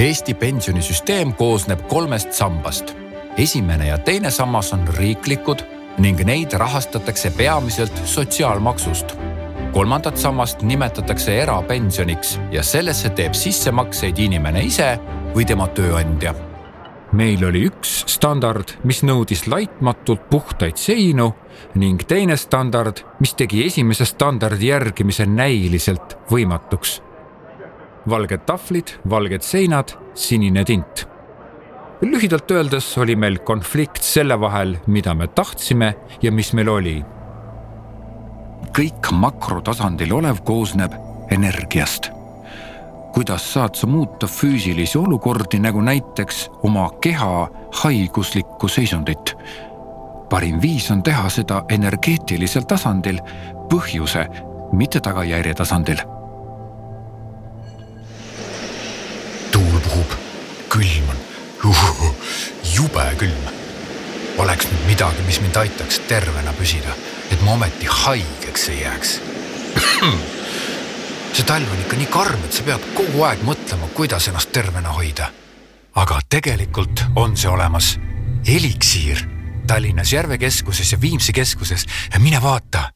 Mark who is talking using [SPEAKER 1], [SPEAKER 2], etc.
[SPEAKER 1] Eesti pensionisüsteem koosneb kolmest sambast. esimene ja teine sammas on riiklikud ning neid rahastatakse peamiselt sotsiaalmaksust. kolmandat sammast nimetatakse erapensioniks ja sellesse teeb sissemakseid inimene ise või tema tööandja meil oli üks standard, mis nõudis laitmatult puhtaid seinu ning teine standard, mis tegi esimese standardi järgimise näiliselt võimatuks. Valged tahvlid, valged seinad, sinine tint. lühidalt öeldes oli meil konflikt selle vahel, mida me tahtsime ja mis meil oli. kõik makrotasandil olev koosneb energiast kuidas saad sa muuta füüsilisi olukordi, nagu näiteks oma keha haiguslikku seisundit. parim viis on teha seda energeetilisel tasandil, põhjuse, mitte tagajärje tasandil.
[SPEAKER 2] Jube külm. oleks nüüd midagi, mis mind aitaks tervena püsida, et ma ometi haigeks ei jääks see talv on ikka nii karm, et sa pead kogu aeg mõtlema, kuidas ennast tervena hoida. aga tegelikult on see olemas. eliksiir Tallinnas Järve keskuses ja Viimsi keskuses. mine vaata